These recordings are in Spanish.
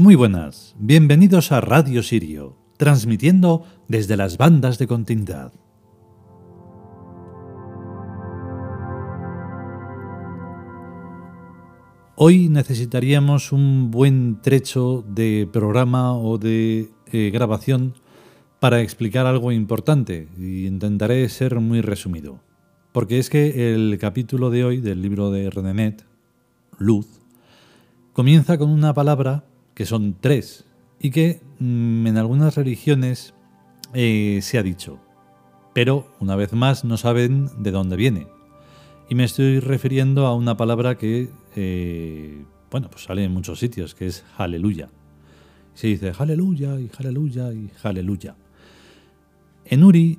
Muy buenas, bienvenidos a Radio Sirio, transmitiendo desde las bandas de continuidad. Hoy necesitaríamos un buen trecho de programa o de eh, grabación para explicar algo importante y intentaré ser muy resumido. Porque es que el capítulo de hoy del libro de Renenet, Luz, comienza con una palabra que son tres y que mm, en algunas religiones eh, se ha dicho, pero una vez más no saben de dónde viene. Y me estoy refiriendo a una palabra que, eh, bueno, pues sale en muchos sitios, que es aleluya. Se dice aleluya y aleluya y aleluya. En Uri,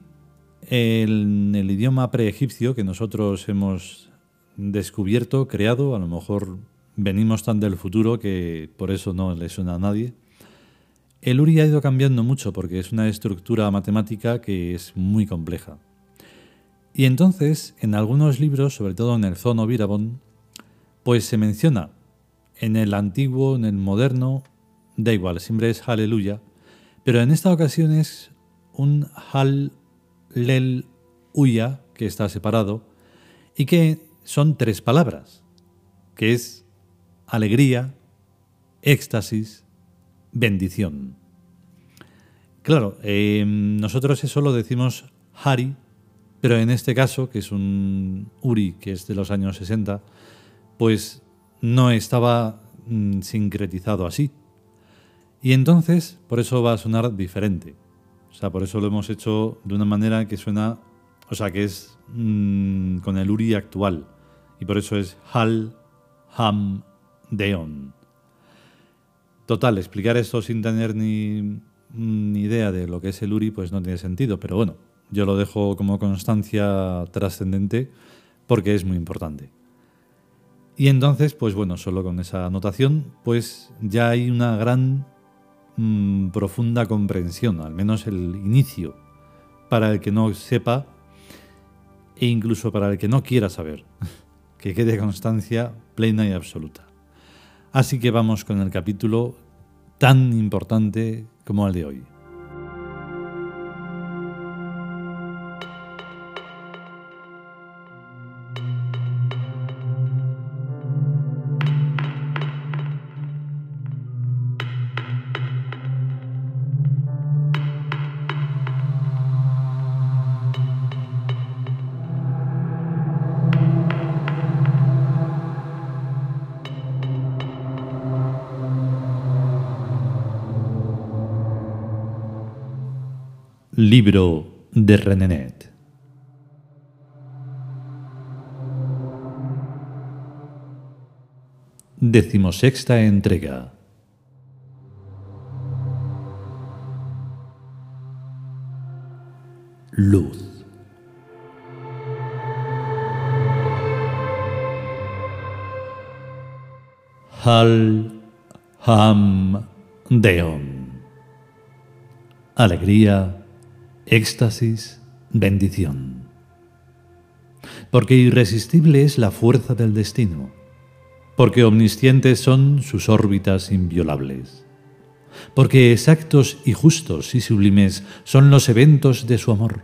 en el idioma preegipcio que nosotros hemos descubierto, creado, a lo mejor venimos tan del futuro que por eso no le suena a nadie. El Uri ha ido cambiando mucho porque es una estructura matemática que es muy compleja. Y entonces, en algunos libros, sobre todo en el Zono Virabón, pues se menciona en el antiguo, en el moderno, da igual, siempre es aleluya, pero en esta ocasión es un Hallel Uya, que está separado, y que son tres palabras, que es alegría, éxtasis, bendición. Claro, em, nosotros eso lo decimos Hari, pero en este caso, que es un Uri, que es de los años 60, pues no estaba mm, sincretizado así. Y entonces, por eso va a sonar diferente. O sea, por eso lo hemos hecho de una manera que suena, o sea, que es mm, con el Uri actual. Y por eso es Hal, Ham, Deon. Total, explicar esto sin tener ni, ni idea de lo que es el URI, pues no tiene sentido, pero bueno, yo lo dejo como constancia trascendente porque es muy importante. Y entonces, pues bueno, solo con esa anotación, pues ya hay una gran mm, profunda comprensión, al menos el inicio, para el que no sepa e incluso para el que no quiera saber, que quede constancia plena y absoluta. Así que vamos con el capítulo tan importante como el de hoy. Libro de Renenet. Decimosexta entrega. Luz. Hal Ham. Alegría éxtasis, bendición. Porque irresistible es la fuerza del destino, porque omniscientes son sus órbitas inviolables, porque exactos y justos y sublimes son los eventos de su amor.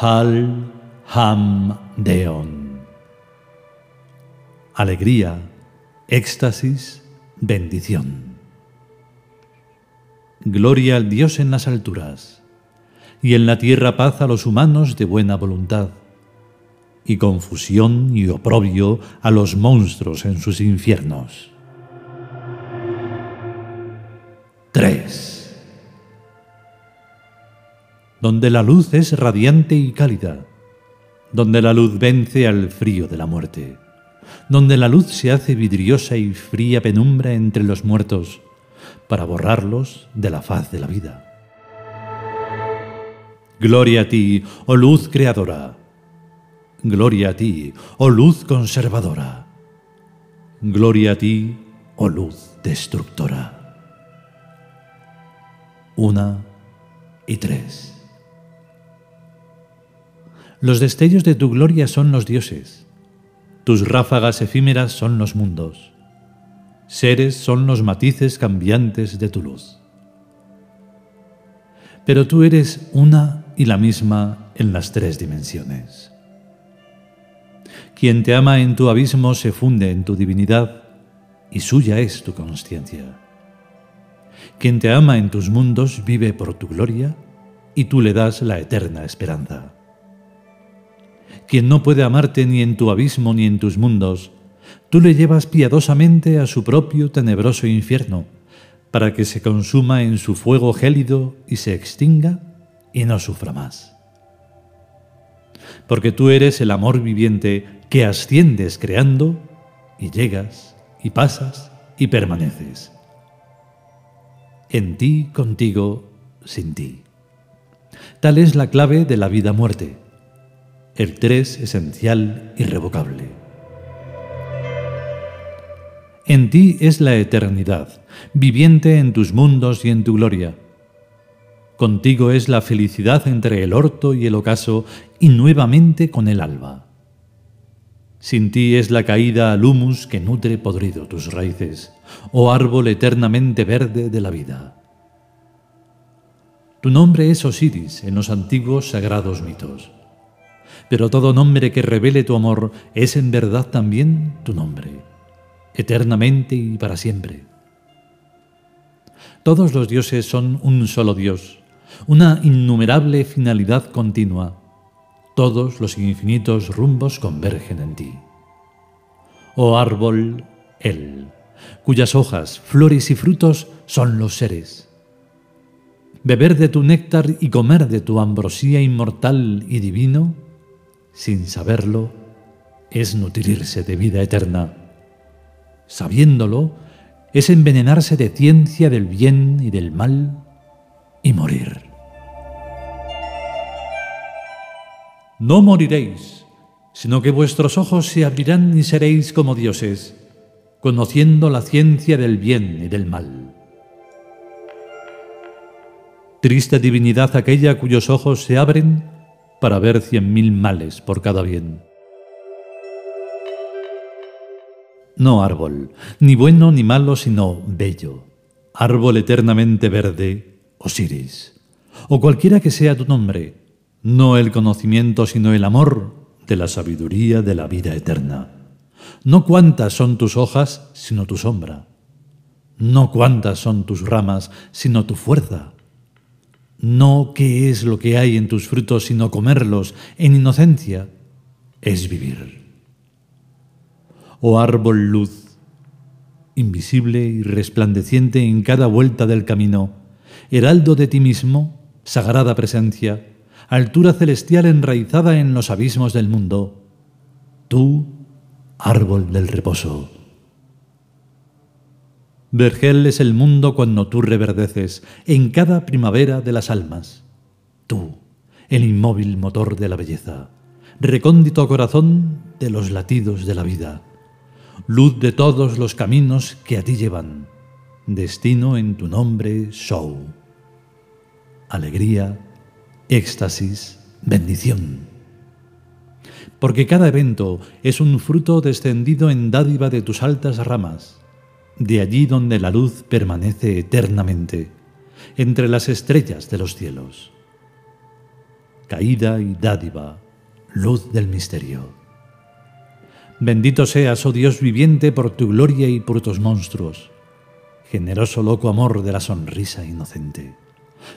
Hal Ham Deon. Alegría, éxtasis, bendición. Gloria al Dios en las alturas, y en la tierra paz a los humanos de buena voluntad, y confusión y oprobio a los monstruos en sus infiernos. 3. Donde la luz es radiante y cálida, donde la luz vence al frío de la muerte, donde la luz se hace vidriosa y fría penumbra entre los muertos, para borrarlos de la faz de la vida. Gloria a ti, oh luz creadora. Gloria a ti, oh luz conservadora. Gloria a ti, oh luz destructora. Una y tres. Los destellos de tu gloria son los dioses, tus ráfagas efímeras son los mundos Seres son los matices cambiantes de tu luz. Pero tú eres una y la misma en las tres dimensiones. Quien te ama en tu abismo se funde en tu divinidad y suya es tu conciencia. Quien te ama en tus mundos vive por tu gloria y tú le das la eterna esperanza. Quien no puede amarte ni en tu abismo ni en tus mundos, tú le llevas piadosamente a su propio tenebroso infierno, para que se consuma en su fuego gélido y se extinga y no sufra más. Porque tú eres el amor viviente que asciendes creando y llegas y pasas y permaneces. En ti, contigo, sin ti. Tal es la clave de la vida-muerte, el tres esencial irrevocable. En ti es la eternidad, viviente en tus mundos y en tu gloria. Contigo es la felicidad entre el orto y el ocaso y nuevamente con el alba. Sin ti es la caída al humus que nutre podrido tus raíces, oh árbol eternamente verde de la vida. Tu nombre es Osiris en los antiguos sagrados mitos. Pero todo nombre que revele tu amor es en verdad también tu nombre, eternamente y para siempre. Todos los dioses son un solo Dios, una innumerable finalidad continua, todos los infinitos rumbos convergen en ti. Oh árbol, Él, cuyas hojas, flores y frutos son los seres. Beber de tu néctar y comer de tu ambrosía inmortal y divino, sin saberlo, es nutrirse de vida eterna. Sabiéndolo, es envenenarse de ciencia del bien y del mal y morir. No moriréis, sino que vuestros ojos se abrirán y seréis como dioses, conociendo la ciencia del bien y del mal. Triste divinidad aquella cuyos ojos se abren para ver cien mil males por cada bien. No árbol, ni bueno ni malo, sino bello, árbol eternamente verde, Osiris, o cualquiera que sea tu nombre, no el conocimiento, sino el amor de la sabiduría de la vida eterna. No cuántas son tus hojas, sino tu sombra. No cuántas son tus ramas, sino tu fuerza. No qué es lo que hay en tus frutos, sino comerlos en inocencia, es vivir. Oh árbol luz, invisible y resplandeciente en cada vuelta del camino, heraldo de ti mismo, sagrada presencia, altura celestial enraizada en los abismos del mundo, tú, árbol del reposo. Vergel es el mundo cuando tú reverdeces en cada primavera de las almas. Tú, el inmóvil motor de la belleza, recóndito corazón de los latidos de la vida, luz de todos los caminos que a ti llevan, destino en tu nombre, show. Alegría, éxtasis, bendición. Porque cada evento es un fruto descendido en dádiva de tus altas ramas, de allí donde la luz permanece eternamente, entre las estrellas de los cielos. Caída y dádiva, luz del misterio. Bendito seas, oh Dios viviente, por tu gloria y por tus monstruos, generoso loco amor de la sonrisa inocente.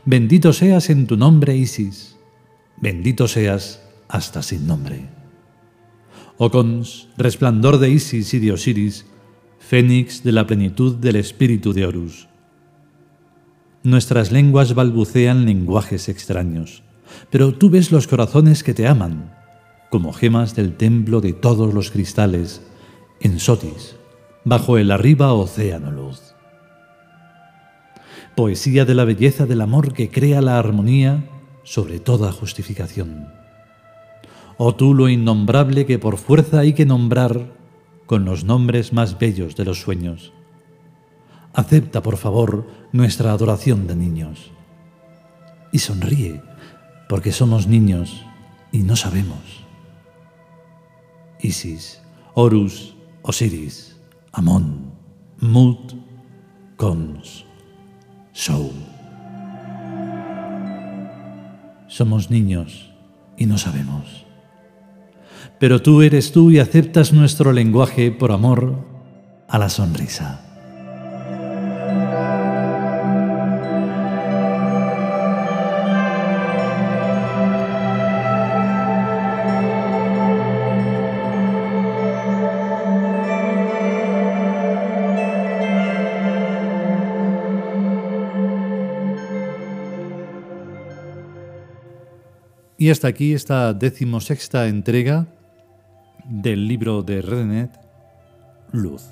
Bendito seas en tu nombre, Isis. Bendito seas hasta sin nombre. Ocons, resplandor de Isis y de Osiris, fénix de la plenitud del espíritu de Horus. Nuestras lenguas balbucean lenguajes extraños, pero tú ves los corazones que te aman, como gemas del templo de todos los cristales, en Sotis, bajo el arriba océano luz poesía de la belleza del amor que crea la armonía sobre toda justificación. Oh tú lo innombrable que por fuerza hay que nombrar con los nombres más bellos de los sueños. Acepta, por favor, nuestra adoración de niños. Y sonríe, porque somos niños y no sabemos. Isis, Horus, Osiris, Amón, Mood Cons Show. Somos niños y no sabemos. Pero tú eres tú y aceptas nuestro lenguaje por amor a la sonrisa. Y hasta aquí esta decimosexta entrega del libro de Renet, Luz.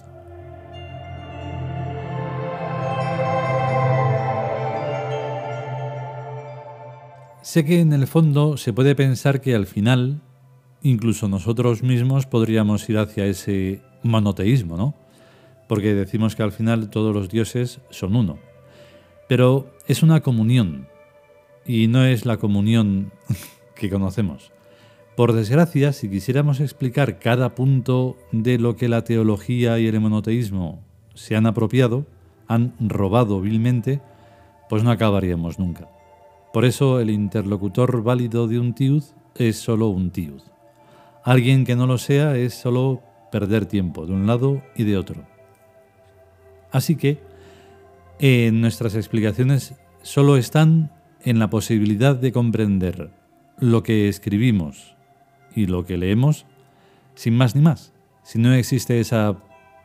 Sé que en el fondo se puede pensar que al final, incluso nosotros mismos podríamos ir hacia ese monoteísmo, ¿no? Porque decimos que al final todos los dioses son uno. Pero es una comunión, y no es la comunión que conocemos. Por desgracia, si quisiéramos explicar cada punto de lo que la teología y el monoteísmo se han apropiado, han robado vilmente, pues no acabaríamos nunca. Por eso el interlocutor válido de un tiud es solo un tiud. Alguien que no lo sea es solo perder tiempo de un lado y de otro. Así que nuestras explicaciones solo están en la posibilidad de comprender lo que escribimos y lo que leemos sin más ni más. Si no existe esa,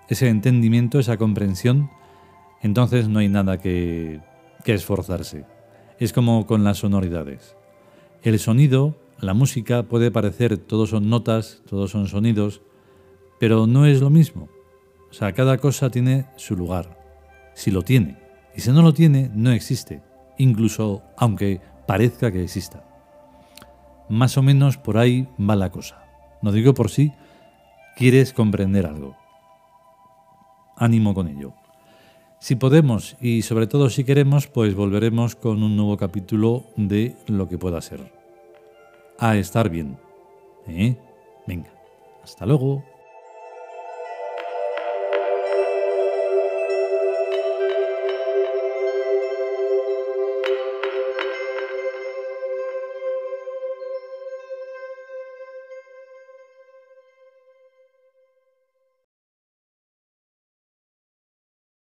ese entendimiento, esa comprensión, entonces no hay nada que, que esforzarse. Es como con las sonoridades. El sonido, la música puede parecer, todos son notas, todos son sonidos, pero no es lo mismo. O sea, cada cosa tiene su lugar, si lo tiene. Y si no lo tiene, no existe, incluso aunque parezca que exista. Más o menos por ahí va la cosa. No digo por si quieres comprender algo. Ánimo con ello. Si podemos y sobre todo si queremos, pues volveremos con un nuevo capítulo de lo que pueda ser. A estar bien. ¿Eh? Venga, hasta luego.